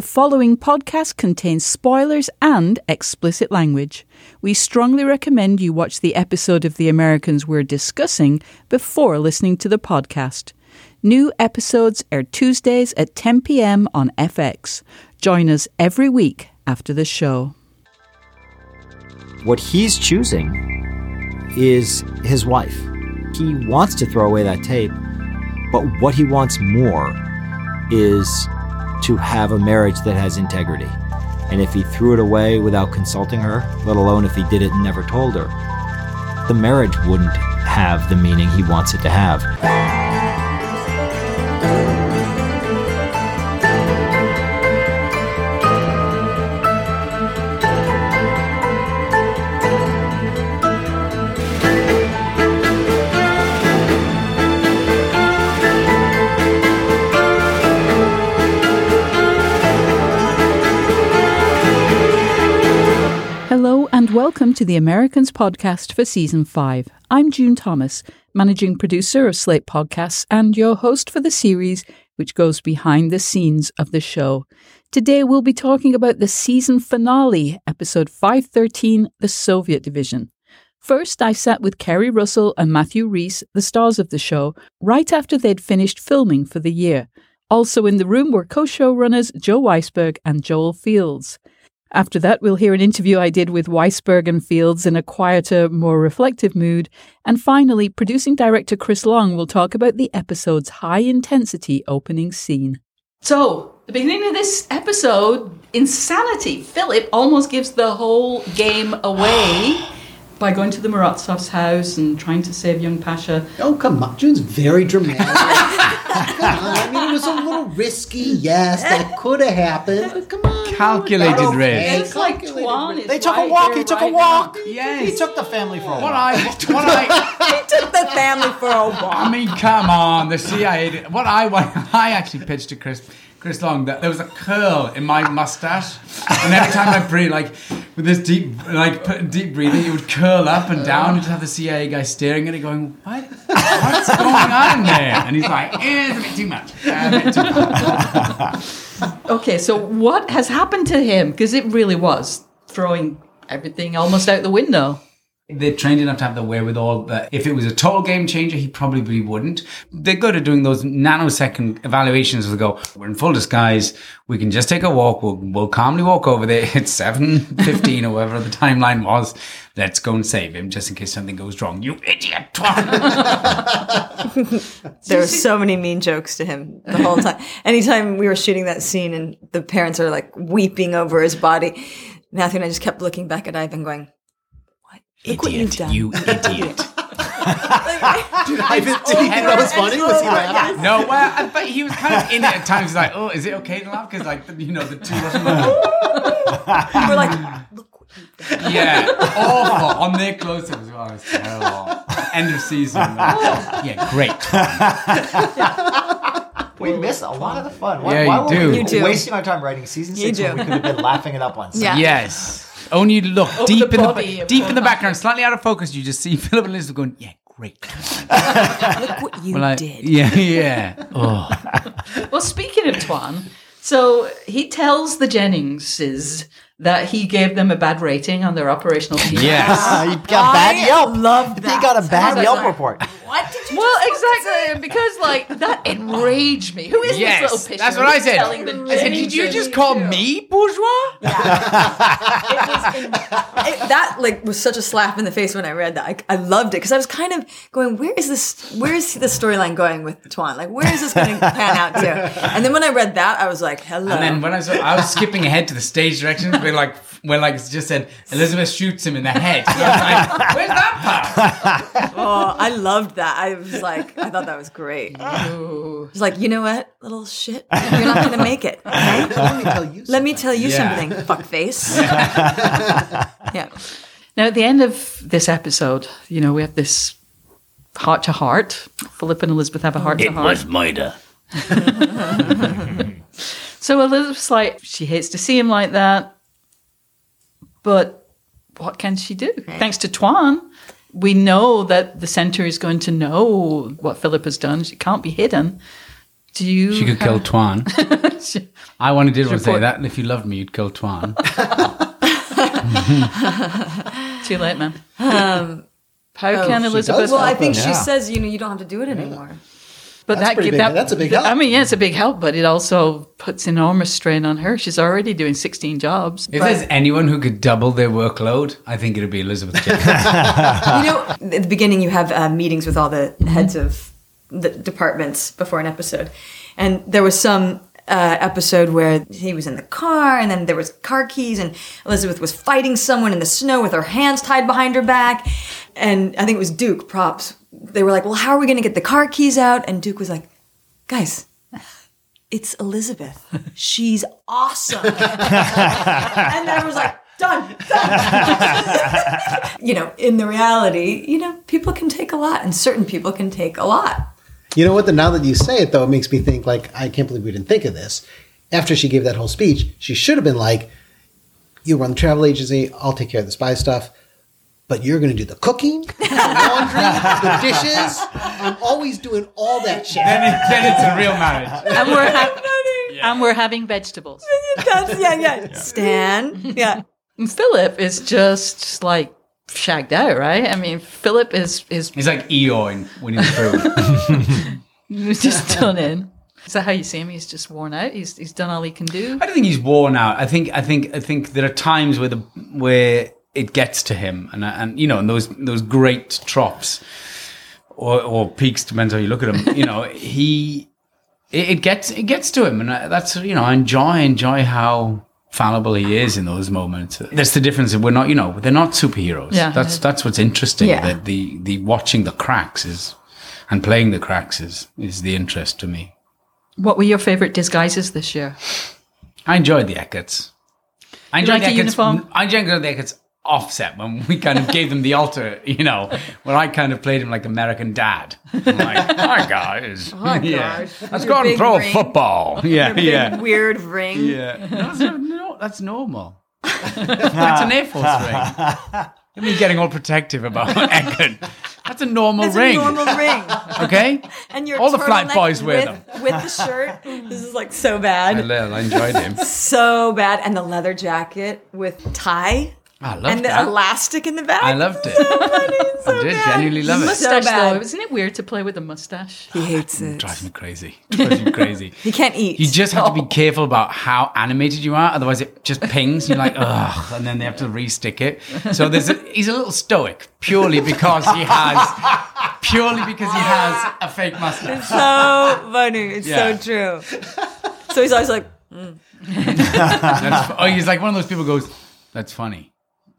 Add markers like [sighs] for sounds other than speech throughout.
The following podcast contains spoilers and explicit language. We strongly recommend you watch the episode of The Americans we're discussing before listening to the podcast. New episodes air Tuesdays at 10 pm on FX. Join us every week after the show. What he's choosing is his wife. He wants to throw away that tape, but what he wants more is to have a marriage that has integrity. And if he threw it away without consulting her, let alone if he did it and never told her, the marriage wouldn't have the meaning he wants it to have. To the Americans podcast for season 5. I'm June Thomas, managing producer of Slate Podcasts and your host for the series which goes behind the scenes of the show. Today we'll be talking about the season finale, episode 513, The Soviet Division. First, I sat with Keri Russell and Matthew Rhys, the stars of the show, right after they'd finished filming for the year. Also in the room were co-showrunners Joe Weisberg and Joel Fields. After that, we'll hear an interview I did with Weisberg and Fields in a quieter, more reflective mood. And finally, producing director Chris Long will talk about the episode's high intensity opening scene. So, the beginning of this episode, insanity. Philip almost gives the whole game away by going to the Morozovs' house and trying to save young Pasha. Oh, come on. June's very dramatic. [laughs] come on. I mean, it was a little risky, yes. That could have happened. Come on. Calculated Okay, risk. It's like calculated Tuan is They took a walk, he took a walk. now. Yes. He took the family for a What walk. I, [laughs] what I, [laughs] took the family for a [laughs] walk. I mean, come on, the CIA. Did, what I, want- I actually pitched to Chris, Chris Long that there was a curl in my mustache, and every time I breathe, like with this deep, like deep breathing, it would curl up and down, just have the CIA guy staring at it, going, "What? What's going on there?" And he's like, eh, "It's much." A bit too much. Okay, so what has happened to him? Because it really was throwing everything almost out the window. They're trained enough to have the wherewithal that if it was a total game changer, he probably wouldn't. They're good at doing those nanosecond evaluations. They go, we're in full disguise. We can just take a walk. We'll, we'll calmly walk over there. [laughs] It's 7.15 or whatever the timeline was. Let's go and save him just in case something goes wrong. You idiot. [laughs] There were so many mean jokes to him the whole time. Anytime we were shooting that scene and the parents are like weeping over his body, Matthew and I just kept looking back at Ivan going, What? Look what you've idiot. done. You [laughs] idiot. [laughs] I did, did he think that was funny? Was he laughing? No, well, I- but he was kind of in it at times. He's like, oh, is it okay to laugh? Because, like, you know, the two Russian [laughs] We're like, Look what you've done. Yeah, awful on their close up as well. Oh, it's terrible. End of season. Yeah, great. We miss a lot of the fun. Why, Yeah, why you were do. we You do. wasting our time writing season You six when we could have been laughing it up on set? Yeah. Yes. Only you look Over deep the in the deep in the background, slightly out of focus. You just see [laughs] Philip and Elizabeth going, "Yeah, great." [laughs] Look what you Well, I- did. Yeah, yeah. Oh, [laughs] Well, speaking of Tuan, so he tells the Jenningses that he gave them a bad rating on their operational team. yes. He got bad I Yelp. love He got a bad Sorry. Yelp report. What did you Well, just exactly, because like that enraged me. Who is this little pisser? that's what I who's said. telling the I said, "Did you just call me bourgeois?" [laughs] it, that like was such a slap in the face when I read that. I, I loved it because I was kind of going, "Where is this? Where is the storyline going with Tuan? Like, where is this going to pan out to?" And then when I read that, I was like, "Hello." And then when I saw, I was skipping ahead to the stage directions where like when like just said Elizabeth shoots him in the head. And [laughs] I was like, Where's that part? [laughs] oh, I loved that. I was like, I thought that was great. I was like, you know what, little shit, you're not going to make it. Okay? Let me tell you Let me tell you Yeah. something, fuckface. [laughs] yeah. Now, at the end of this episode, you know, we have this heart to heart. Philip and Elizabeth have a heart to heart. It was Maida. So Elizabeth's like, she hates to see him like that, but what can she do? Thanks to Tuan, we know that the center is going to know what Philip has done. It can't be hidden. Do you? She could kill Tuan. [laughs] I wanted did want to say Report- that. And if you loved me, you'd kill Tuan. [laughs] [laughs] Too late, man. Um, How oh, can Elizabeth? Well, I think him. she Yeah. says, you know, you don't have to do it anymore. But That's that, pretty big- that- that's a big I mean, yeah, it's a big help, but it also puts enormous strain on her. She's already doing 16 jobs. If there's anyone who could double their workload, I think it'd be Elizabeth Jacobs. [laughs] you know, at the beginning, you have uh, meetings with all the heads of the departments before an episode, and there was some uh, episode where he was in the car, and then there was car keys, and Elizabeth was fighting someone in the snow with her hands tied behind her back, and I think it was Duke props. They were like, "Well, how are we going to get the car keys out?" And Duke was like, "Guys." It's Elizabeth. She's awesome. [laughs] and I was like, done, done. [laughs] you know, in the reality, you know, people can take a lot, and certain people can take a lot. You know what? The, now that you say it, though, it makes me think like I can't believe we didn't think of this. After she gave that whole speech, she should have been like, "You run the travel agency. I'll take care of the spy stuff." But you're going to do the cooking, the laundry, the dishes. I'm always doing all that shit. then, it, then it's a real marriage. [laughs] And we're, ha- and we're having vegetables. That's, yeah, [laughs] yeah. Stan. Yeah. And Philip is just like shagged out, right? I mean, Philip is is He's like Eeyore when he's the Pooh. [laughs] just done in. Is that how you see him? He's just worn out. He's he's done all he can do. I don't think he's worn out. I think I think I think there are times where the where it gets to him, and uh, and you know, and those those great troughs or or peaks, depends how you look at him. [laughs] You know, he it, it gets it gets to him, and uh, that's you know, I enjoy enjoy how fallible he is in those moments. That's the difference. We're not, you know, they're not superheroes. Yeah. that's that's what's interesting. Yeah. The, the the watching the cracks is and playing the cracks is is the interest to me. What were your favorite disguises this year? I enjoyed the Eckerts. I enjoyed like the uniform? I enjoyed the Eckerts offset when we kind of gave them the altar, you know, when I kind of played him like American dad. I'm like, hi guys. [laughs] Oh, yeah. gosh. Let's go out and throw a football. Yeah, yeah. weird ring. Yeah. That's, no, that's normal. that's an Air Force ring. [laughs] Let me getting all protective about [laughs] Eckert. That's a normal It's ring. a normal ring. okay? And your All the flight boys wear with, them. with the shirt. This is like so I, bad. li- I enjoyed him. So bad. And the leather jacket with tie I loved and the that. elastic in the back. I loved it. so [laughs] I did bad. genuinely love it. Mustache, bad. though, isn't it weird to play with a mustache? He hates mm, it. drives me crazy. [laughs] Drives me crazy. He can't eat. You just have to be careful about how animated you are, otherwise it just pings. You're like, ugh, and then they have to restick it. So there's a, he's a little stoic purely because he has purely because he has a fake mustache. It's so funny. It's Yeah. so true. So he's always like, mm. [laughs] That's, oh, he's like one of those people who goes, that's funny.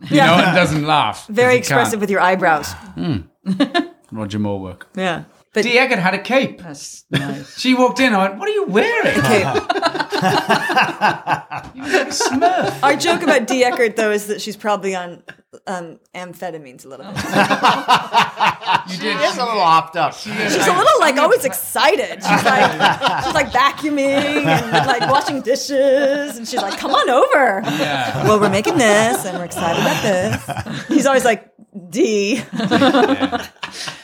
You Yeah. know, and doesn't laugh. very expressive can't. with your eyebrows. Hmm. [laughs] Roger Moore work. Yeah. But Dee Eggert had a cape. That's nice. She walked in. I went, "What are you wearing?" okay, [laughs] You look like a Smurf. our joke about D. Eckert though is that she's probably on um, amphetamines a little bit. [laughs] You did. It's a little hopped up. She's a little like always excited. She's like she's like vacuuming and like washing dishes, and she's like, "Come on over." Yeah. Well, we're making this, and we're excited about this. He's always like, "D."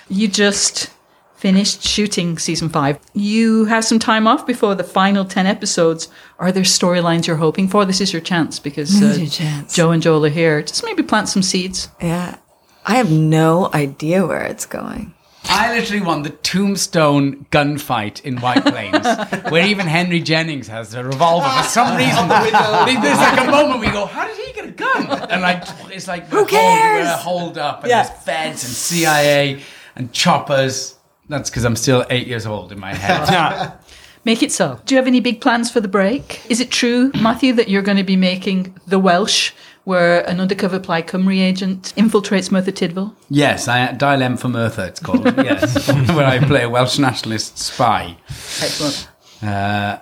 You just finished shooting season five. You have some time off before the final 10 episodes. Are there storylines you're hoping for? This is your chance because uh, Your chance. Joe and Joel are here. Just maybe plant some seeds. Yeah, I have no idea where it's going. I literally want the tombstone gunfight in White Plains, [laughs] where even Henry Jennings has a revolver for some reason. [laughs] There's like a moment we go, "How did he get a gun?" And like, it's like who cares? Hold, hold up, and Yeah. there's feds and CIA and choppers. That's because I'm still eight years old in my head. [laughs] Make it so. Do you have any big plans for the break? Is it true, Matthew, that you're going to be making The Welsh, where an undercover Plaid Cymru agent infiltrates Merthyr Tydfil? yes, I Dial M for Merthyr. It's called. [laughs] Yes, [laughs] where I play a Welsh nationalist spy. Excellent. Uh,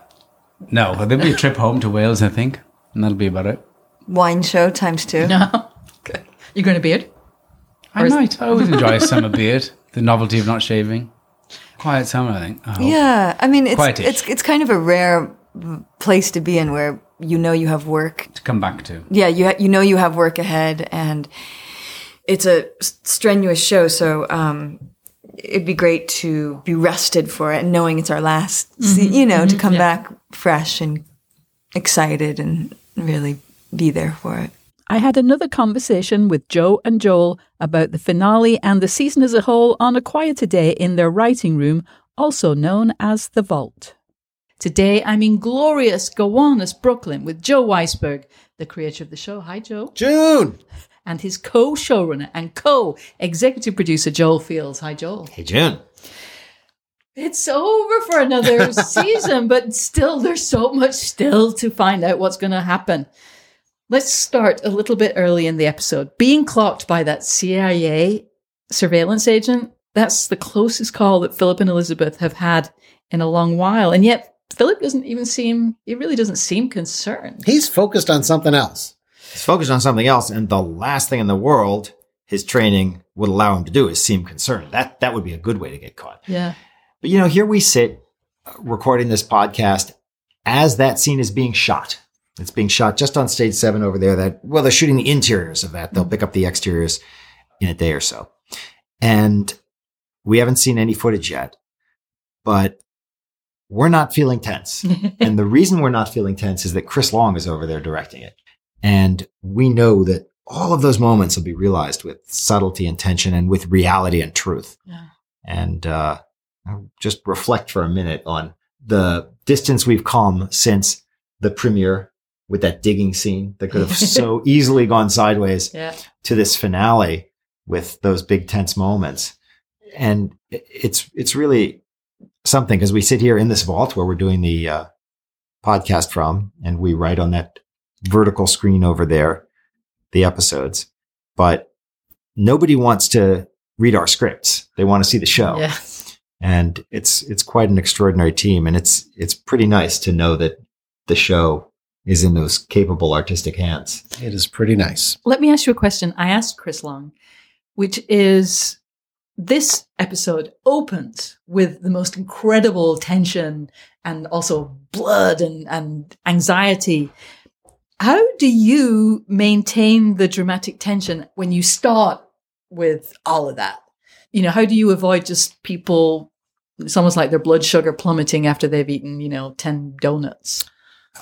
no, there'll be a trip home to Wales, I think, and that'll be about it. Wine show times two. No. Okay. You're going to beard? I Or is- might. I always enjoy a summer beard. The novelty of not shaving. Quiet summer, I think. I hope. Yeah, I mean, it's Quietish. it's it's kind of a rare place to be in where you know you have work. To come back to. Yeah, you ha- you know you have work ahead, and it's a strenuous show. So um, it'd be great to be rested for it and knowing it's our last, se- you know, to come back fresh and excited and really be there for it. I had another conversation with Joe and Joel about the finale and the season as a whole on a quieter day in their writing room, also known as the Vault. Today I'm in glorious Gowanus, Brooklyn with Joe Weisberg, the creator of the show. Hi, Joe. June. And his co showrunner and co executive producer, Joel Fields. Hi, Joel. Hey, June. It's over for another [laughs] season, but still, there's so much still to find out what's going to happen. Let's start a little bit early in the episode. Being clocked by that CIA surveillance agent, that's the closest call that Philip and Elizabeth have had in a long while. And yet, Philip doesn't even seem, he really doesn't seem concerned. He's focused on something else. He's focused on something else, and the last thing in the world his training would allow him to do is seem concerned. That that would be a good way to get caught. Yeah. But you know, here we sit uh, recording this podcast as that scene is being shot. It's being shot just on stage seven over there. That well, they're shooting the interiors of that. They'll pick up the exteriors in a day or so, and we haven't seen any footage yet. But we're not feeling tense, [laughs] and the reason we're not feeling tense is that Chris Long is over there directing it, and we know that all of those moments will be realized with subtlety and tension, and with reality and truth. Yeah. And uh, just reflect for a minute on the distance we've come since the premiere with that digging scene that could have [laughs] so easily gone sideways Yeah. to this finale with those big tense moments. And it's, it's really something because we sit here in this vault where we're doing the uh, podcast from and we write on that vertical screen over there, the episodes, but nobody wants to read our scripts. They want to see the show Yeah. and it's it's quite an extraordinary team and it's it's pretty nice to know that the show is in those capable artistic hands It is pretty nice. Let me ask you a question I asked Chris Long, which is this episode opens with the most incredible tension and also blood and, and anxiety. How do you maintain the dramatic tension when you start with all of that? You know, how do you avoid just people, it's almost like their blood sugar plummeting after they've eaten, you know, 10 donuts?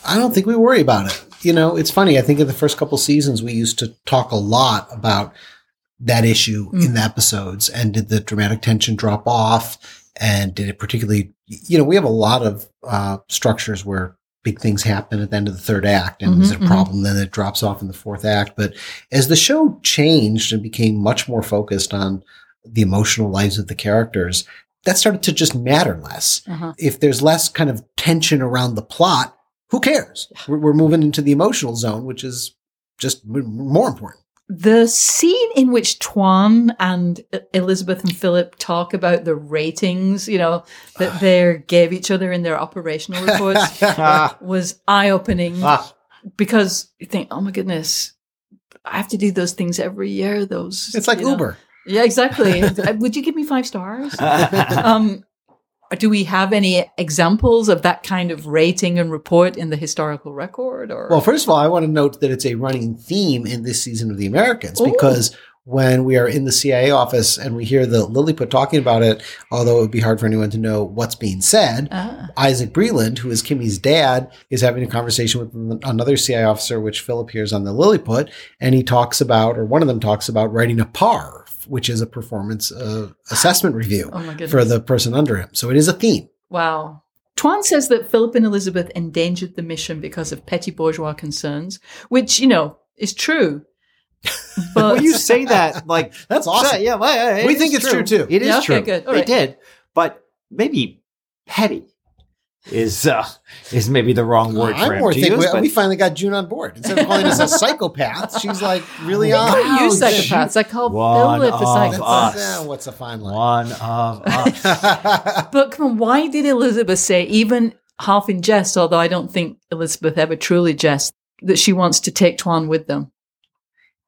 I don't think we worry about it. You know, it's funny. I think in the first couple seasons, we used to talk a lot about that issue in the episodes and did the dramatic tension drop off? And did it particularly, you know, we have a lot of uh, structures where big things happen at the end of the third act and is it a problem? Then it drops off in the fourth act. But as the show changed and became much more focused on the emotional lives of the characters, that started to just matter less Uh-huh. if there's less kind of tension around the plot, who cares? We're, we're moving into the emotional zone, which is just more important. The scene in which Tuan and Elizabeth and Philip talk about the ratings, you know, that [sighs] they gave each other in their operational reports [laughs] ah, was eye opening ah. because you think, oh my goodness, I have to do those things every year. Those It's like you know. Uber. Yeah, exactly. [laughs] Would you give me five stars? [laughs] um, do we have any examples of that kind of rating and report in the historical record? Or Well, first of all, I want to note that it's a running theme in this season of The Americans Ooh. because when we are in the CIA office and we hear the Lilliput talking about it, although it would be hard for anyone to know what's being said, Ah. Isaac Breland, who is Kimmy's dad, is having a conversation with another CIA officer, which Philip hears on the Lilliput, and he talks about, or one of them talks about writing a PAR, which is a performance uh, assessment review oh my for the person under him. So it is a theme. Wow. Tuan says that Philip and Elizabeth endangered the mission because of petty bourgeois concerns, which, you know, is true. But [laughs] well, you say that like [laughs] That's awesome. Yeah, well, it We is think it's true, too. It is Yeah, okay, true. good. All they right. did, but maybe petty is uh, is maybe the wrong word for I'm more to think we, but- we finally got June on board. Instead of calling us a psychopath, [laughs] she's like really they on. don't use Ouch. psychopaths. I call One Philip a of psychopath. us. what's a fine line? one of [laughs] us. But come on, why did Elizabeth say, even half in jest, although I don't think Elizabeth ever truly jests, that she wants to take Tuan with them?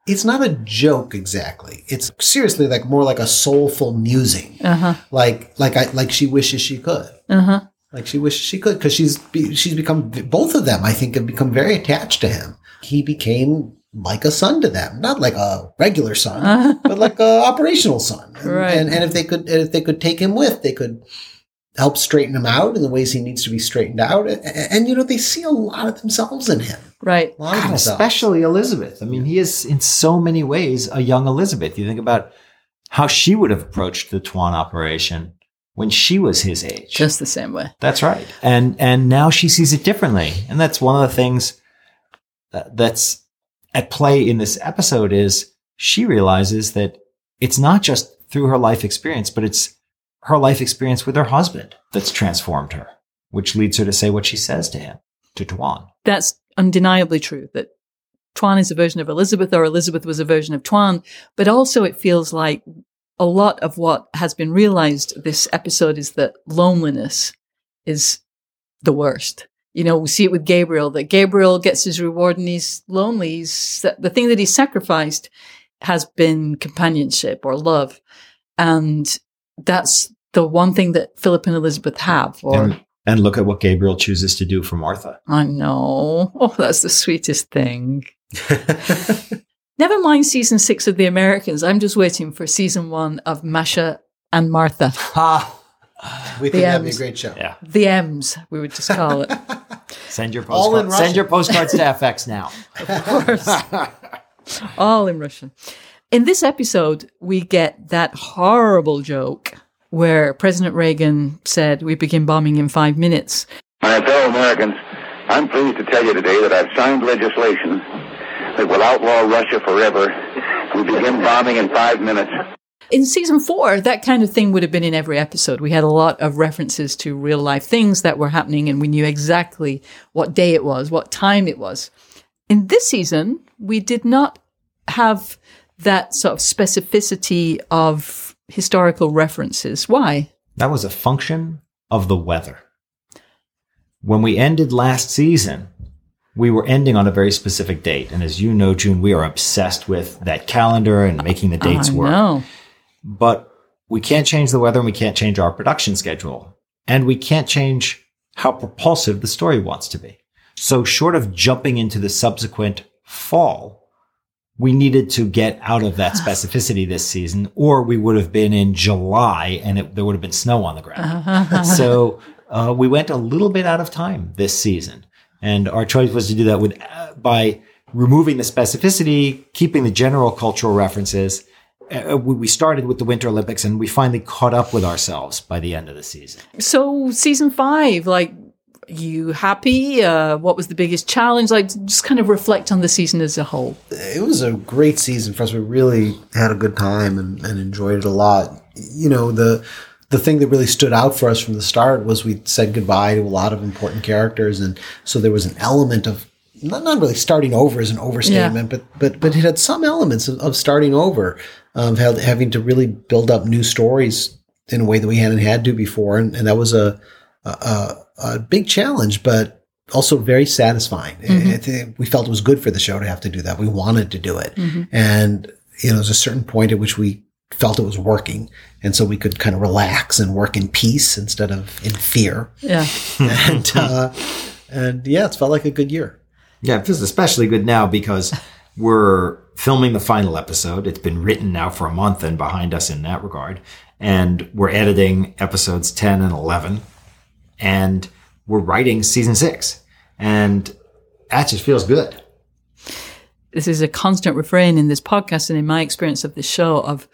it's not a joke exactly. It's seriously like more like a soulful musing, Uh huh. like like I like she wishes she could. Uh huh. Like she wishes she could because she's be, she's become both of them. I think have become very attached to him. He became like a son to them, not like a regular son, [laughs] but like a operational son. And, Right. and, and if they could, and if they could take him with, they could help straighten him out in the ways he needs to be straightened out. And, and, you know, they see a lot of themselves in him. Right. A lot of God, especially Elizabeth. I mean, he is in so many ways a young Elizabeth. You think about how she would have approached the Tuan operation when she was his age. Just the same way. That's right. And and now she sees it differently. And that's one of the things that, that's at play in this episode is she realizes that it's not just through her life experience, but it's her life experience with her husband that's transformed her, which leads her to say what she says to him, to Tuan. That's undeniably true that Tuan is a version of Elizabeth or Elizabeth was a version of Tuan, but also it feels like a lot of what has been realized this episode is that loneliness is the worst. You know, we see it with Gabriel that Gabriel gets his reward and he's lonely. He's, the thing that he sacrificed has been companionship or love. And that's the one thing that Philip and Elizabeth have. Or And, and look at what Gabriel chooses to do for Martha. I know. Oh, that's the sweetest thing. [laughs] Never mind season six of The Americans. I'm just waiting for season one of Masha and Martha. Ha! we The think that'd be a great show. Yeah. The M's, we would just call it. [laughs] Send your All in postcards. Send your postcards to FX now. [laughs] Of course. All in Russian. In this episode, we get that horrible joke where President Reagan said, We begin bombing in five minutes. My fellow Americans, I'm pleased to tell you today that I've signed legislation that will outlaw Russia forever. We begin bombing in five minutes. In season four, that kind of thing would have been in every episode. We had a lot of references to real life things that were happening, and we knew exactly what day it was, what time it was. In this season, we did not have that sort of specificity of historical references. Why? That was a function of the weather. When we ended last season, we were ending on a very specific date. And as you know, June, we are obsessed with that calendar and making the dates I work. know. But we can't change the weather and we can't change our production schedule. And we can't change how propulsive the story wants to be. So short of jumping into the subsequent fall, we needed to get out of that [sighs] specificity this season, or we would have been in July and it, there would have been snow on the ground. [laughs] so uh, we went a little bit out of time this season, and our choice was to do that with uh, by removing the specificity, keeping the general cultural references. Uh, we we started with the Winter Olympics, and we finally caught up with ourselves by the end of the season. So, season five, like, you happy? Uh, what was the biggest challenge? Like, just kind of reflect on the season as a whole. it was a great season for us. We really had a good time and, and enjoyed it a lot. You know, the the thing that really stood out for us from the start was we said goodbye to a lot of important characters, and so there was an element of not, not really starting over is an overstatement, but but but it had some elements of, of starting over, um, had, having to really build up new stories in a way that we hadn't had to before, and, and that was a, a a big challenge, but also very satisfying. It- it- we felt it was good for the show to have to do that. We wanted to do it, and you know, there's a certain point at which we felt it was working, and so we could kind of relax and work in peace instead of in fear. Yeah. [laughs] and uh, and yeah, it's felt like a good year. Yeah, it feels especially good now because we're filming the final episode. It's been written now for a month and behind us in that regard. And we're editing episodes 10 and 11. And we're writing season six. And that just feels good. this is a constant refrain in this podcast and in my experience of the show of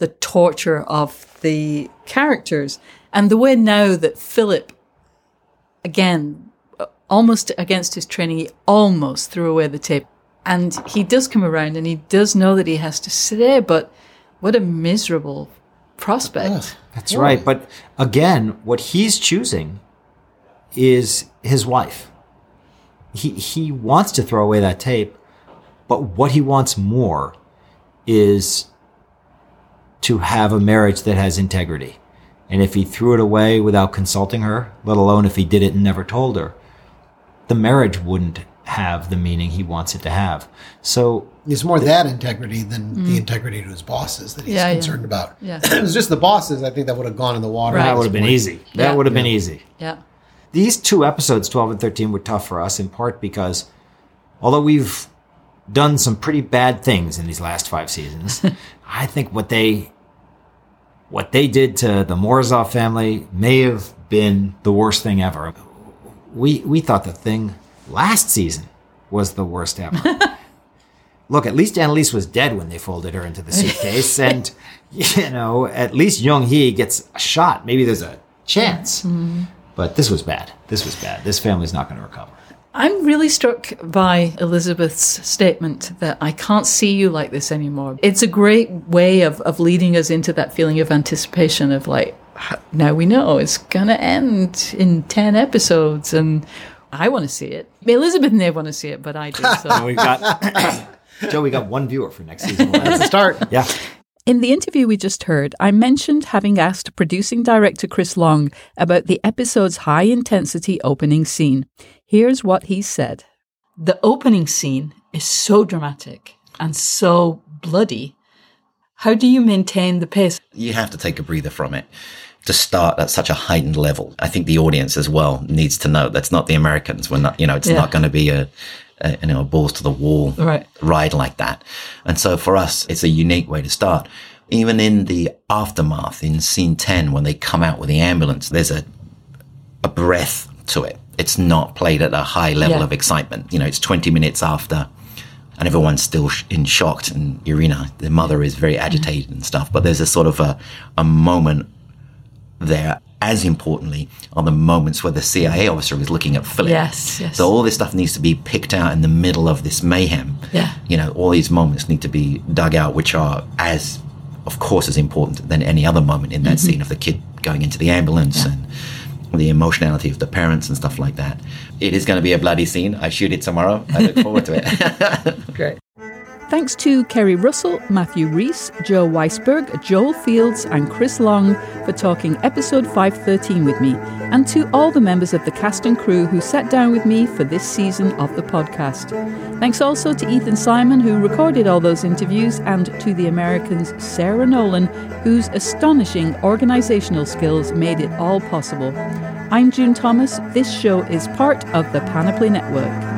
the torture of the characters and the way now that Philip, again, almost against his training, he almost threw away the tape. And he does come around and he does know that he has to stay, but what a miserable prospect. That's right. But again, what he's choosing is his wife. He, he wants to throw away that tape, but what he wants more is to have a marriage that has integrity. And if he threw it away without consulting her, let alone if he did it and never told her, the marriage wouldn't have the meaning he wants it to have. So It's more that integrity than the integrity to his bosses that he's Mm. Yeah, yeah. concerned about. Yeah. if it was just the bosses, I think that would have gone in the water. Right. that would have been easy. That Yeah. would have been easy. Yeah. These two episodes, 12 and 13, were tough for us in part because although we've done some pretty bad things in these last five seasons. [laughs] I think what they what they did to the Morozov family may have been the worst thing ever. We we thought the thing last season was the worst ever. [laughs] Look, at least Annalise was dead when they folded her into the suitcase, [laughs] and you know, at least Young Hee gets a shot. Maybe there's a chance. Mm-hmm. But this was bad. This was bad. This family's not going to recover. I'm really struck by Elizabeth's statement that I can't see you like this anymore. It's a great way of, of leading us into that feeling of anticipation of like, now we know it's going to end in 10 episodes and I want to see it. Elizabeth may want to see it, but I do. So. [laughs] We got [coughs] Joe. We got one viewer for next season. That's a start. [laughs] yeah. In the interview we just heard, I mentioned having asked producing director Chris Long about the episode's high intensity opening scene. Here's what he said The opening scene is so dramatic and so bloody. How do you maintain the pace? you have to take a breather from it to start at such a heightened level. I think the audience as well needs to know that's not the Americans. We're not, you know, it's Yeah. not going to be a, a, you know, a balls to the wall Right. ride like that. And so for us, it's a unique way to start. Even in the aftermath in scene 10, when they come out with the ambulance, there's a, a breath to it. It's not played at a high level Yeah. of excitement. You know, it's 20 minutes after and everyone's still sh- in shock. And Irina, the mother, is very agitated and stuff. But there's a sort of a, a moment there. As importantly, are the moments where the CIA officer is looking at Philip. Yes, yes. So all this stuff needs to be picked out in the middle of this mayhem. Yeah. You know, all these moments need to be dug out, which are as, of course, as important than any other moment in that Mm-hmm. scene of the kid going into the ambulance and the emotionality of the parents and stuff like that. It is going to be a bloody scene. I shoot it tomorrow. I look forward to it. [laughs] Great. Thanks to Keri Russell, Matthew Rhys, Joe Weisberg, Joel Fields, and Chris Long for talking episode 513 with me, and to all the members of the cast and crew who sat down with me for this season of the podcast. Thanks also to Ethan Simon, who recorded all those interviews, and to the Americans Sarah Nolan, whose astonishing organizational skills made it all possible. I'm June Thomas. This show is part of the Panoply Network.